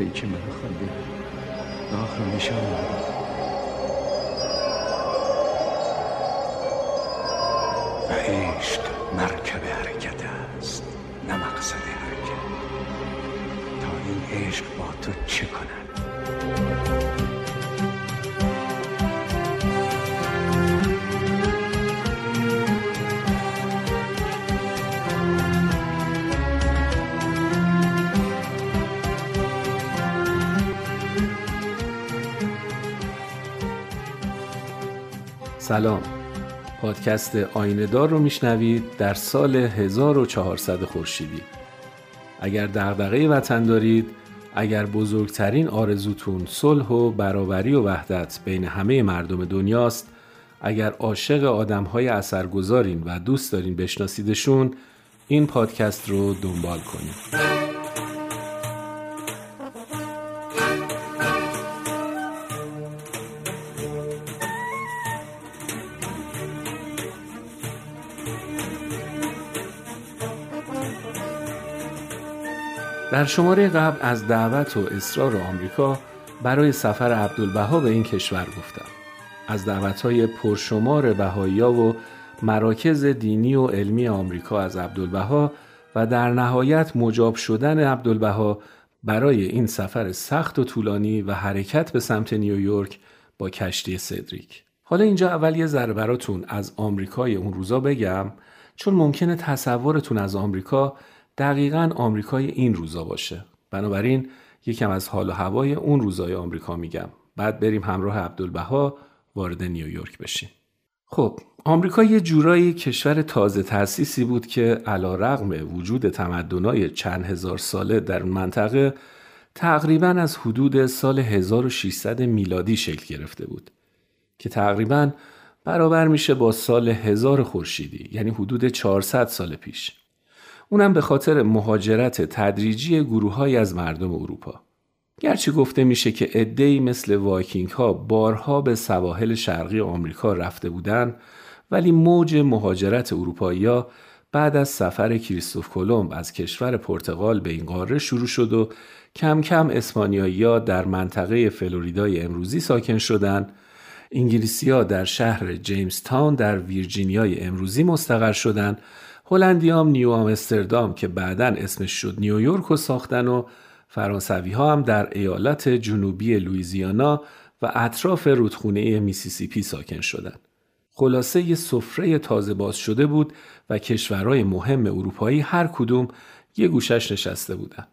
پیک من خواندی داخل میشم و عشق مرکب حرکت است نه مقصد حرکت. تا این عشق با تو چه کند؟ سلام. پادکست آینه رو میشنوید در سال 1400 خورشیدی. اگر دغدغه وطن دارید اگر بزرگترین آرزوتون صلح و برابری و وحدت بین همه مردم دنیاست اگر عاشق آدمهای اثرگذارین و دوست دارین بشناسیدشون این پادکست رو دنبال کنید. در شماره قبل از دعوت و اصرار آمریکا برای سفر عبدالبها به این کشور گفتم. از دعوتهای پرشمار بهایی و مراکز دینی و علمی آمریکا از عبدالبها و در نهایت مجاب شدن عبدالبها برای این سفر سخت و طولانی و حرکت به سمت نیویورک با کشتی سدریک. حالا اینجا اول یه ذره براتون از آمریکای اون روزا بگم چون ممکنه تصورتون از آمریکا دقیقا آمریکای این روزا باشه. بنابراین یکم از حال و هوای اون روزای آمریکا میگم. بعد بریم همراه عبدالبها وارد نیویورک بشیم. خب آمریکا یه جورایی کشور تازه تأسیسی بود که علا رغم وجود تمدنای چند هزار ساله در منطقه تقریبا از حدود سال 1600 میلادی شکل گرفته بود که تقریبا برابر میشه با سال 1000 خورشیدی یعنی حدود 400 سال پیش. اونم به خاطر مهاجرت تدریجی گروههایی از مردم اروپا. گرچه گفته میشه که عده‌ای مثل وایکینگ ها بارها به سواحل شرقی آمریکا رفته بودند ولی موج مهاجرت اروپایی بعد از سفر کریستوف کلمب از کشور پرتغال به این قاره شروع شد و کم کم اسپانیایی در منطقه فلوریدای امروزی ساکن شدند انگلیسی ها در شهر جیمز تاون در ویرجینیای امروزی مستقر شدند هلندیام نیو آمستردام که بعدا اسمش شد نیویورک رو ساختن و فرانسوی ها هم در ایالت جنوبی لویزیانا و اطراف رودخونه میسیسیپی ساکن شدند. خلاصه یه سفره تازه باز شده بود و کشورهای مهم اروپایی هر کدوم یه گوشش نشسته بودن.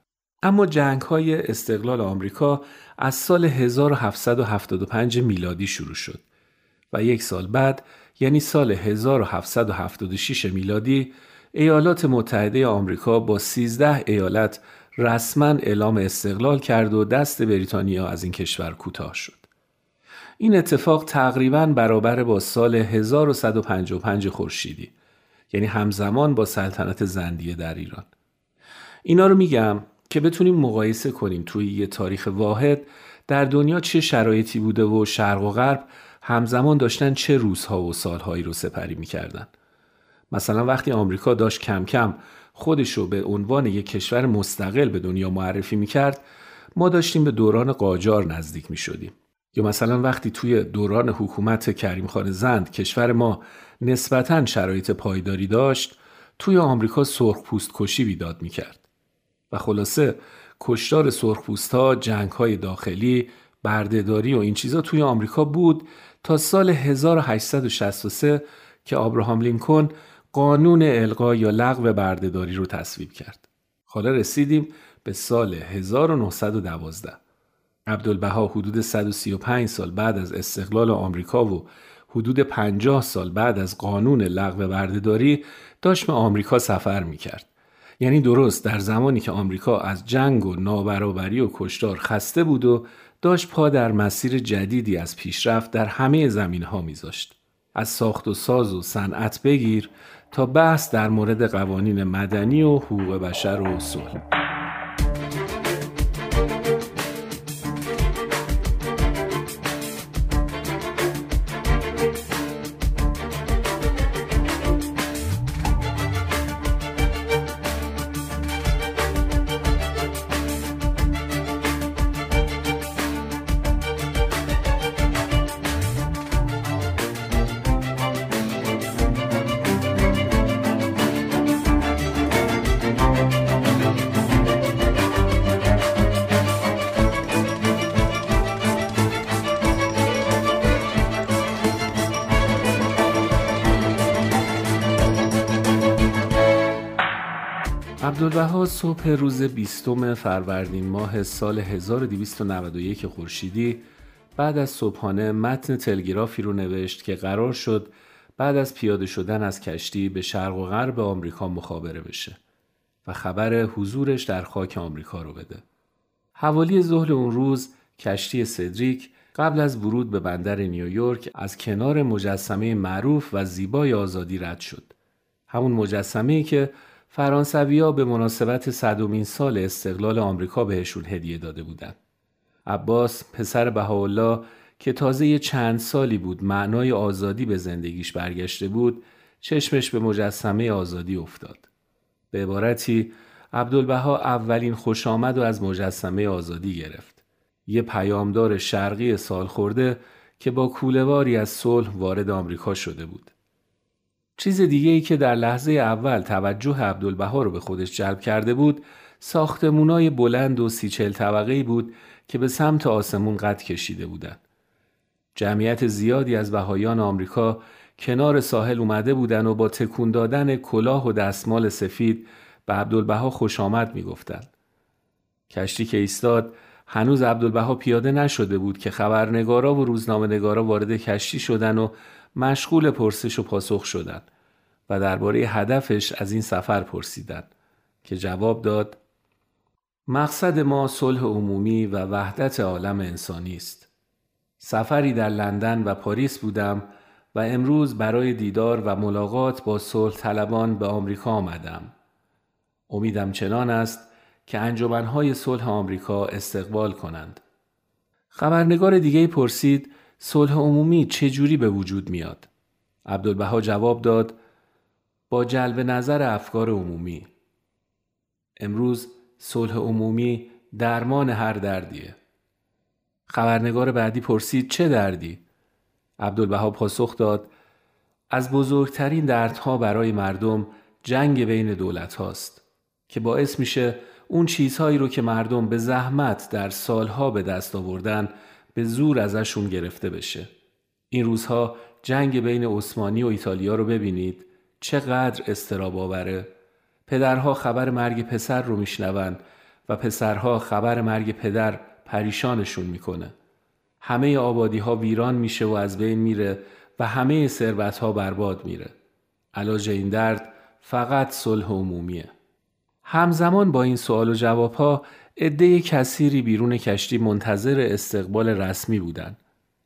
اما جنگ های استقلال آمریکا از سال 1775 میلادی شروع شد و یک سال بعد یعنی سال 1776 میلادی ایالات متحده آمریکا با 13 ایالت رسما اعلام استقلال کرد و دست بریتانیا از این کشور کوتاه شد. این اتفاق تقریبا برابر با سال 1155 خورشیدی یعنی همزمان با سلطنت زندیه در ایران. اینا رو میگم که بتونیم مقایسه کنیم توی یه تاریخ واحد در دنیا چه شرایطی بوده و شرق و غرب همزمان داشتن چه روزها و سالهایی رو سپری می‌کردن. مثلا وقتی آمریکا داشت کم کم خودش رو به عنوان یک کشور مستقل به دنیا معرفی می‌کرد ما داشتیم به دوران قاجار نزدیک می شدیم. یا مثلا وقتی توی دوران حکومت کریم خان زند کشور ما نسبتا شرایط پایداری داشت توی آمریکا سرخپوست کشی بیداد می کرد. و خلاصه کشتار سرخپوست ها جنگ های داخلی بردهداری و این چیزا توی آمریکا بود تا سال 1863 که آبراهام لینکن قانون القا یا لغو بردهداری رو تصویب کرد. حالا رسیدیم به سال 1912. عبدالبها حدود 135 سال بعد از استقلال آمریکا و حدود 50 سال بعد از قانون لغو بردهداری داشت به آمریکا سفر می کرد. یعنی درست در زمانی که آمریکا از جنگ و نابرابری و کشتار خسته بود و داشت پا در مسیر جدیدی از پیشرفت در همه زمین ها میذاشت. از ساخت و ساز و صنعت بگیر تا بحث در مورد قوانین مدنی و حقوق بشر و صلح. عبدالبها صبح روز بیستم فروردین ماه سال 1291 خورشیدی بعد از صبحانه متن تلگرافی رو نوشت که قرار شد بعد از پیاده شدن از کشتی به شرق و غرب آمریکا مخابره بشه و خبر حضورش در خاک آمریکا رو بده. حوالی ظهر اون روز کشتی سدریک قبل از ورود به بندر نیویورک از کنار مجسمه معروف و زیبای آزادی رد شد. همون مجسمه که فرانسویا به مناسبت صدومین سال استقلال آمریکا بهشون هدیه داده بودند. عباس پسر بهاءالله که تازه چند سالی بود معنای آزادی به زندگیش برگشته بود چشمش به مجسمه آزادی افتاد. به عبارتی عبدالبها اولین خوش آمد و از مجسمه آزادی گرفت. یه پیامدار شرقی سال خورده که با کولواری از صلح وارد آمریکا شده بود. چیز دیگه ای که در لحظه اول توجه عبدالبها رو به خودش جلب کرده بود ساختمونای بلند و سیچل طبقه بود که به سمت آسمون قد کشیده بودند. جمعیت زیادی از بهایان آمریکا کنار ساحل اومده بودن و با تکون دادن کلاه و دستمال سفید به عبدالبها خوش آمد می‌گفتند. کشتی که ایستاد هنوز عبدالبها پیاده نشده بود که خبرنگارا و روزنامه نگارا وارد کشتی شدن و مشغول پرسش و پاسخ شدند و درباره هدفش از این سفر پرسیدند که جواب داد مقصد ما صلح عمومی و وحدت عالم انسانی است. سفری در لندن و پاریس بودم و امروز برای دیدار و ملاقات با صلح طلبان به آمریکا آمدم. امیدم چنان است که انجمنهای صلح آمریکا استقبال کنند. خبرنگار دیگه پرسید صلح عمومی چه جوری به وجود میاد؟ عبدالبها جواب داد با جلب نظر افکار عمومی. امروز صلح عمومی درمان هر دردیه. خبرنگار بعدی پرسید چه دردی؟ عبدالبها پاسخ داد از بزرگترین دردها برای مردم جنگ بین دولت هاست که باعث میشه اون چیزهایی رو که مردم به زحمت در سالها به دست آوردن به زور ازشون گرفته بشه. این روزها جنگ بین عثمانی و ایتالیا رو ببینید چقدر استراب آوره. پدرها خبر مرگ پسر رو میشنون و پسرها خبر مرگ پدر پریشانشون می‌کنه. همه آبادی ها ویران میشه و از بین میره و همه ثروت ها برباد میره. علاج این درد فقط صلح عمومیه. همزمان با این سوال و جواب ها عده کثیری بیرون کشتی منتظر استقبال رسمی بودند.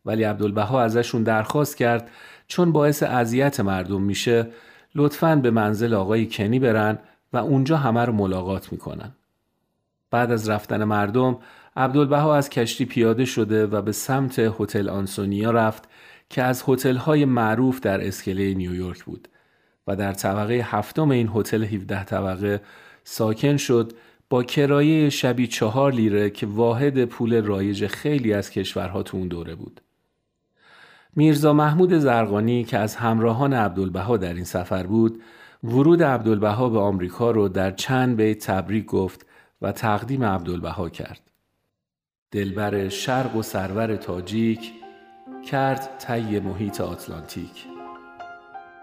ولی عبدالبها ازشون درخواست کرد چون باعث اذیت مردم میشه لطفاً به منزل آقای کنی برن و اونجا همه رو ملاقات می‌کنن. بعد از رفتن مردم عبدالبها از کشتی پیاده شده و به سمت هتل آنسونیا رفت که از هتل‌های معروف در اسکله نیویورک بود و در طبقه هفتم این هتل 17 طبقه ساکن شد با کرایه شبی چهار لیره که واحد پول رایج خیلی از کشورها تو اون دوره بود. میرزا محمود زرقانی که از همراهان عبدالبها در این سفر بود ورود عبدالبها به آمریکا رو در چند بیت تبریک گفت و تقدیم عبدالبها کرد. دلبر شرق و سرور تاجیک کرد طی محیط آتلانتیک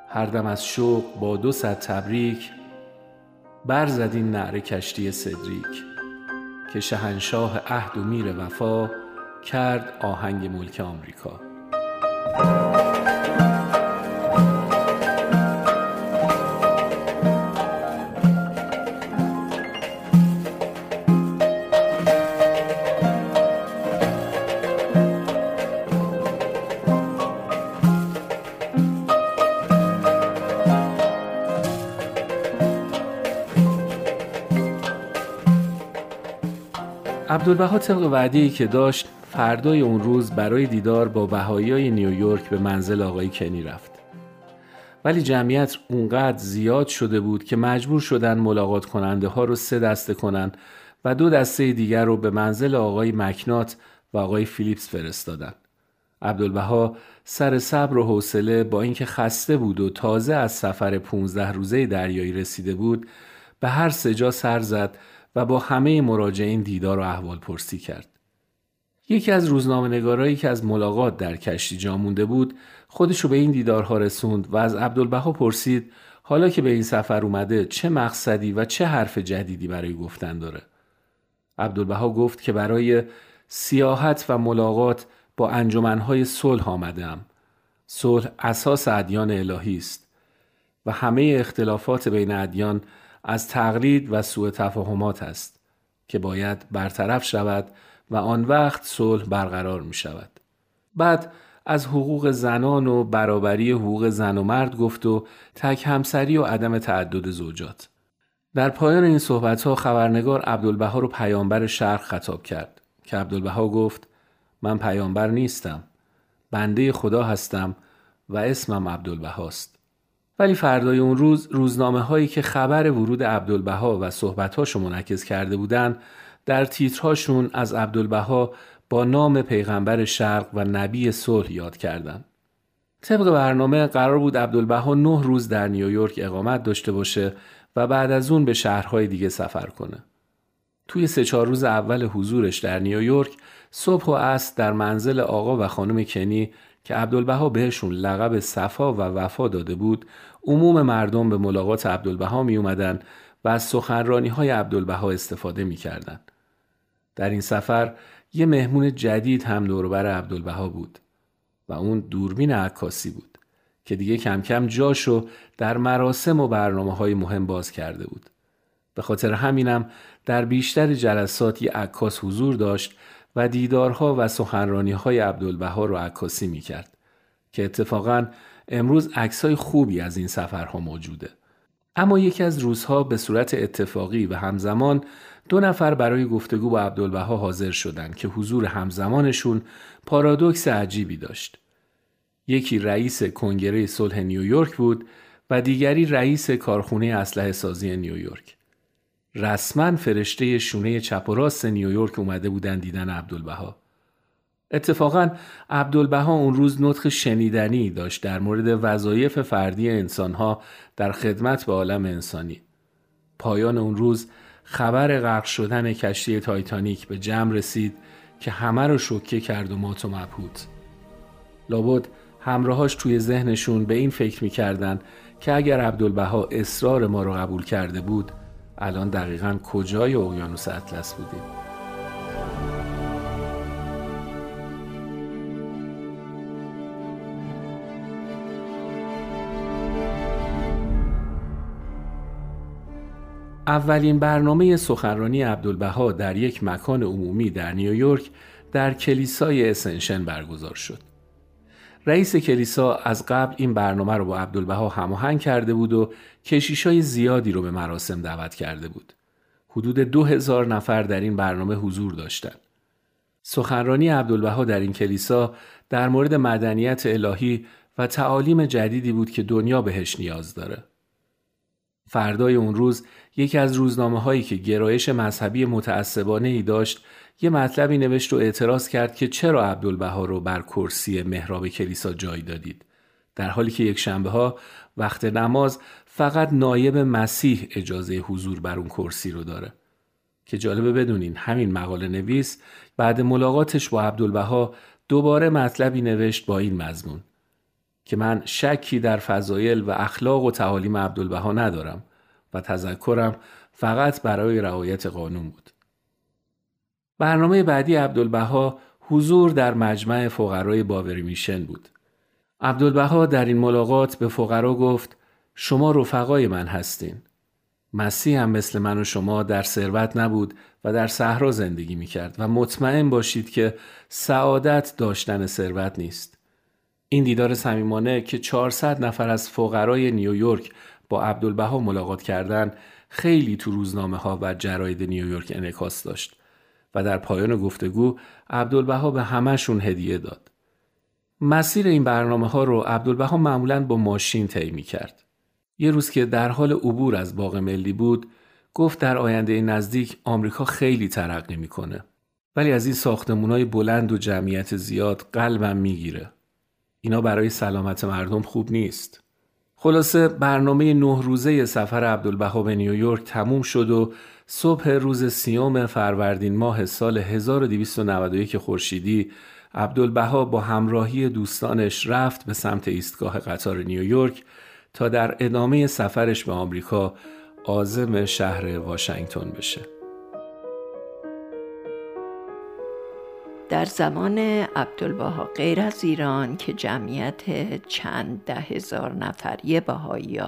هر دم از شوق با دو صد تبریک برزد این نعره کشتی سدریک که شهنشاه عهد و میر وفا کرد آهنگ ملک آمریکا. عبدالبها طبق وعده که داشت فردای اون روز برای دیدار با بهایی نیویورک به منزل آقای کنی رفت. ولی جمعیت اونقدر زیاد شده بود که مجبور شدن ملاقات کننده ها رو سه دسته کنن و دو دسته دیگر رو به منزل آقای مکنات و آقای فیلیپس فرستادن. عبدالبها سر صبر و حوصله با اینکه خسته بود و تازه از سفر 15 روزه دریایی رسیده بود به هر سجا سر زد و با همه مراجعین دیدار و احوال پرسی کرد. یکی از روزنامه که از ملاقات در کشتی جا مونده بود خودشو به این دیدارها رسوند و از عبدالبها پرسید حالا که به این سفر اومده چه مقصدی و چه حرف جدیدی برای گفتن داره عبدالبها گفت که برای سیاحت و ملاقات با انجمنهای صلح آمدم صلح اساس ادیان الهی است و همه اختلافات بین ادیان از تقلید و سوء تفاهمات است که باید برطرف شود و آن وقت صلح برقرار می شود. بعد از حقوق زنان و برابری حقوق زن و مرد گفت و تک همسری و عدم تعدد زوجات. در پایان این صحبت ها خبرنگار عبدالبها رو پیامبر شرق خطاب کرد که عبدالبها گفت من پیامبر نیستم بنده خدا هستم و اسمم عبدالبهاست ولی فردای اون روز روزنامه هایی که خبر ورود عبدالبها و صحبتهاشو منعکس کرده بودند در تیترهاشون از عبدالبها با نام پیغمبر شرق و نبی صلح یاد کردند. طبق برنامه قرار بود عبدالبها نه روز در نیویورک اقامت داشته باشه و بعد از اون به شهرهای دیگه سفر کنه. توی سه چهار روز اول حضورش در نیویورک صبح و عصر در منزل آقا و خانم کنی که عبدالبها بهشون لقب صفا و وفا داده بود عموم مردم به ملاقات عبدالبها می اومدن و از سخنرانی های عبدالبها استفاده می کردن. در این سفر یه مهمون جدید هم دوربر عبدالبها بود و اون دوربین عکاسی بود که دیگه کم کم جاشو در مراسم و برنامه های مهم باز کرده بود. به خاطر همینم در بیشتر جلسات یه عکاس حضور داشت و دیدارها و سخنرانی های عبدالبها رو عکاسی می کرد که اتفاقا امروز عکسای خوبی از این سفرها موجوده. اما یکی از روزها به صورت اتفاقی و همزمان دو نفر برای گفتگو با عبدالبها حاضر شدند که حضور همزمانشون پارادوکس عجیبی داشت. یکی رئیس کنگره صلح نیویورک بود و دیگری رئیس کارخونه اسلحه سازی نیویورک. رسما فرشته شونه چپ و راست نیویورک اومده بودن دیدن عبدالبها. اتفاقا عبدالبها اون روز نطخ شنیدنی داشت در مورد وظایف فردی انسانها در خدمت به عالم انسانی. پایان اون روز خبر غرق شدن کشتی تایتانیک به جمع رسید که همه رو شوکه کرد و مات و مبهوت. لابد همراهاش توی ذهنشون به این فکر می‌کردن که اگر عبدالبها اصرار ما رو قبول کرده بود الان دقیقا کجای اقیانوس اطلس بودیم اولین برنامه سخنرانی عبدالبها در یک مکان عمومی در نیویورک در کلیسای اسنشن برگزار شد. رئیس کلیسا از قبل این برنامه رو با عبدالبها هماهنگ کرده بود و کشیشای زیادی رو به مراسم دعوت کرده بود. حدود دو هزار نفر در این برنامه حضور داشتند. سخنرانی عبدالبها در این کلیسا در مورد مدنیت الهی و تعالیم جدیدی بود که دنیا بهش نیاز داره. فردای اون روز یکی از روزنامه هایی که گرایش مذهبی متعصبانه ای داشت یه مطلبی نوشت و اعتراض کرد که چرا عبدالبها رو بر کرسی محراب کلیسا جای دادید. در حالی که یک شنبه ها وقت نماز فقط نایب مسیح اجازه حضور بر اون کرسی رو داره. که جالبه بدونین همین مقاله نویس بعد ملاقاتش با عبدالبها دوباره مطلبی نوشت با این مضمون. که من شکی در فضایل و اخلاق و تعالیم عبدالبها ندارم و تذکرم فقط برای رعایت قانون بود. برنامه بعدی عبدالبها حضور در مجمع فقرای باوری میشن بود. عبدالبها در این ملاقات به فقرا گفت شما رفقای من هستین. مسیح هم مثل من و شما در ثروت نبود و در صحرا زندگی می کرد و مطمئن باشید که سعادت داشتن ثروت نیست. این دیدار صمیمانه که 400 نفر از فقرای نیویورک با عبدالبها ملاقات کردن خیلی تو روزنامه ها و جراید نیویورک انعکاس داشت و در پایان گفتگو عبدالبها به همهشون هدیه داد. مسیر این برنامه ها رو عبدالبها معمولا با ماشین طی کرد. یه روز که در حال عبور از باغ ملی بود گفت در آینده نزدیک آمریکا خیلی ترقی می‌کنه ولی از این ساختمونای بلند و جمعیت زیاد قلبم می‌گیره اینا برای سلامت مردم خوب نیست خلاصه برنامه نه روزه سفر عبدالبها به نیویورک تموم شد و صبح روز سیوم فروردین ماه سال 1291 خورشیدی عبدالبها با همراهی دوستانش رفت به سمت ایستگاه قطار نیویورک تا در ادامه سفرش به آمریکا عازم شهر واشنگتن بشه. در زمان عبدالبها غیر از ایران که جمعیت چند ده هزار نفری بهایی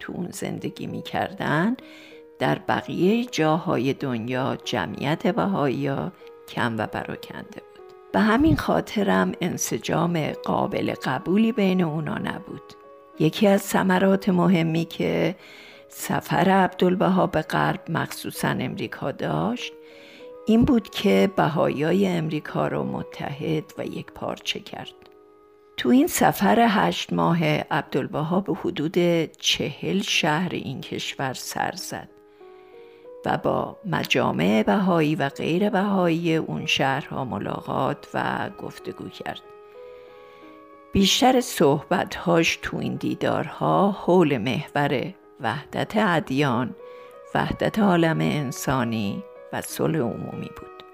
تو اون زندگی می‌کردن در بقیه جاهای دنیا جمعیت بهایی کم و براکنده بود. به همین خاطرم انسجام قابل قبولی بین اونا نبود. یکی از ثمرات مهمی که سفر عبدالبها به غرب مخصوصا امریکا داشت این بود که بهایای امریکا رو متحد و یک پارچه کرد. تو این سفر هشت ماه عبدالبها به حدود چهل شهر این کشور سر زد. و با مجامع بهایی و غیر بهایی اون شهرها ملاقات و گفتگو کرد. بیشتر صحبتهاش تو این دیدارها حول محور وحدت ادیان وحدت عالم انسانی و صلح عمومی بود.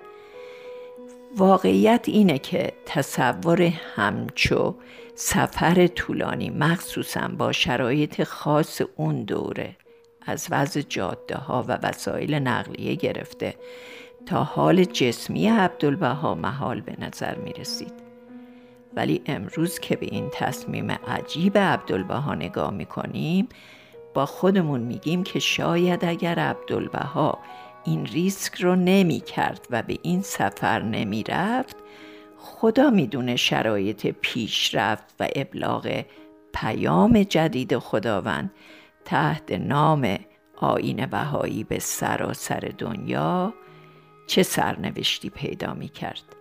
واقعیت اینه که تصور همچو سفر طولانی مخصوصا با شرایط خاص اون دوره از وضع جاده ها و وسایل نقلیه گرفته تا حال جسمی عبدالبها محال به نظر می رسید. ولی امروز که به این تصمیم عجیب عبدالبها نگاه می کنیم با خودمون میگیم که شاید اگر عبدالبها این ریسک رو نمی کرد و به این سفر نمی رفت خدا می‌دونه شرایط پیشرفت و ابلاغ پیام جدید خداوند تحت نام آین بهایی به سراسر دنیا چه سرنوشتی پیدا می کرد.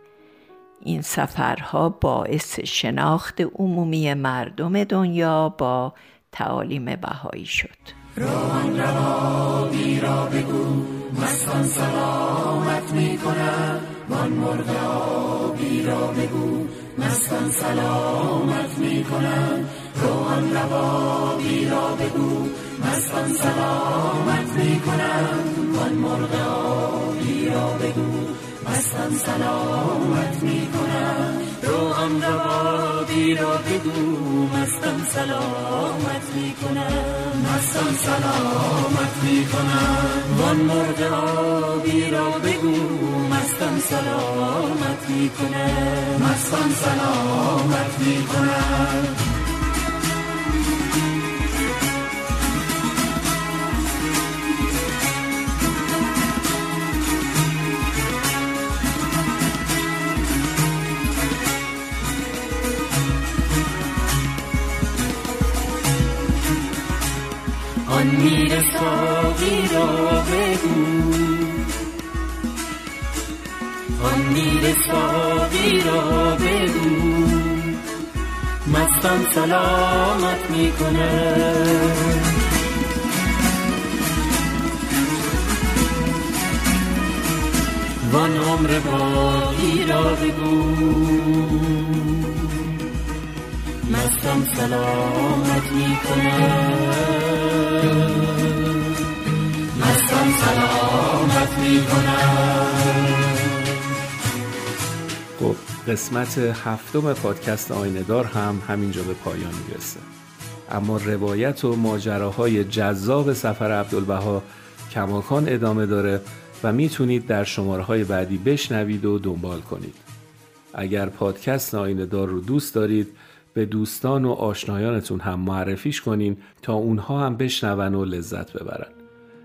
این سفرها باعث شناخت عمومی مردم دنیا با تعالیم بهایی شد. روان روابی را بگو مستان سلامت می کنم وان مرغ آبی را بگو مستان سلامت می کنم روان روابی را بگو. مستان سلامت می کنم وان مرغ آبی را بگو. مستان سلامت می کنم روان روابی را بگو. مستان سلامت می کنم مستان سلامت می کنم وان مرغ آبی را بگو. مستان سلامت می کنم مستان سلامت می کنم ساقی را بگو. آن میر ساقی را بگو. مستم سلامت می‌کنه. وان عمر باقی را بگو. مستم سلامت می‌کنه. مستم سلامت می‌کنم خب قسمت هفتم پادکست آیندار هم همینجا به پایان می‌رسه. اما روایت و ماجراهای جذاب سفر عبدالبها کماکان ادامه داره و می‌تونید در شماره های بعدی بشنوید و دنبال کنید. اگر پادکست آینه دار رو دوست دارید به دوستان و آشنایانتون هم معرفیش کنین تا اونها هم بشنون و لذت ببرن.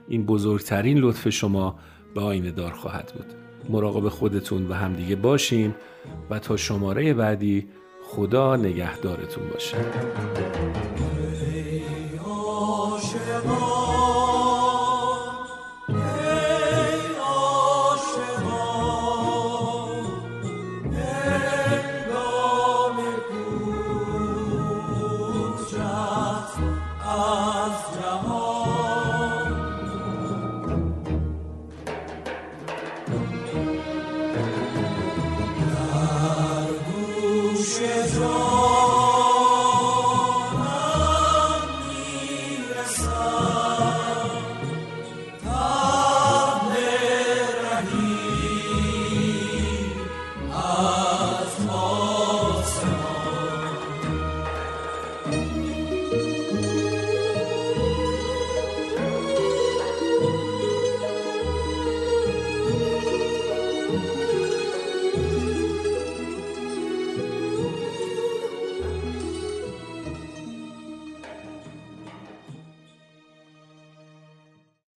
این بزرگترین لطف شما به آینه دار خواهد بود. مراقب خودتون و همدیگه باشین و تا شماره بعدی خدا نگهدارتون باشه.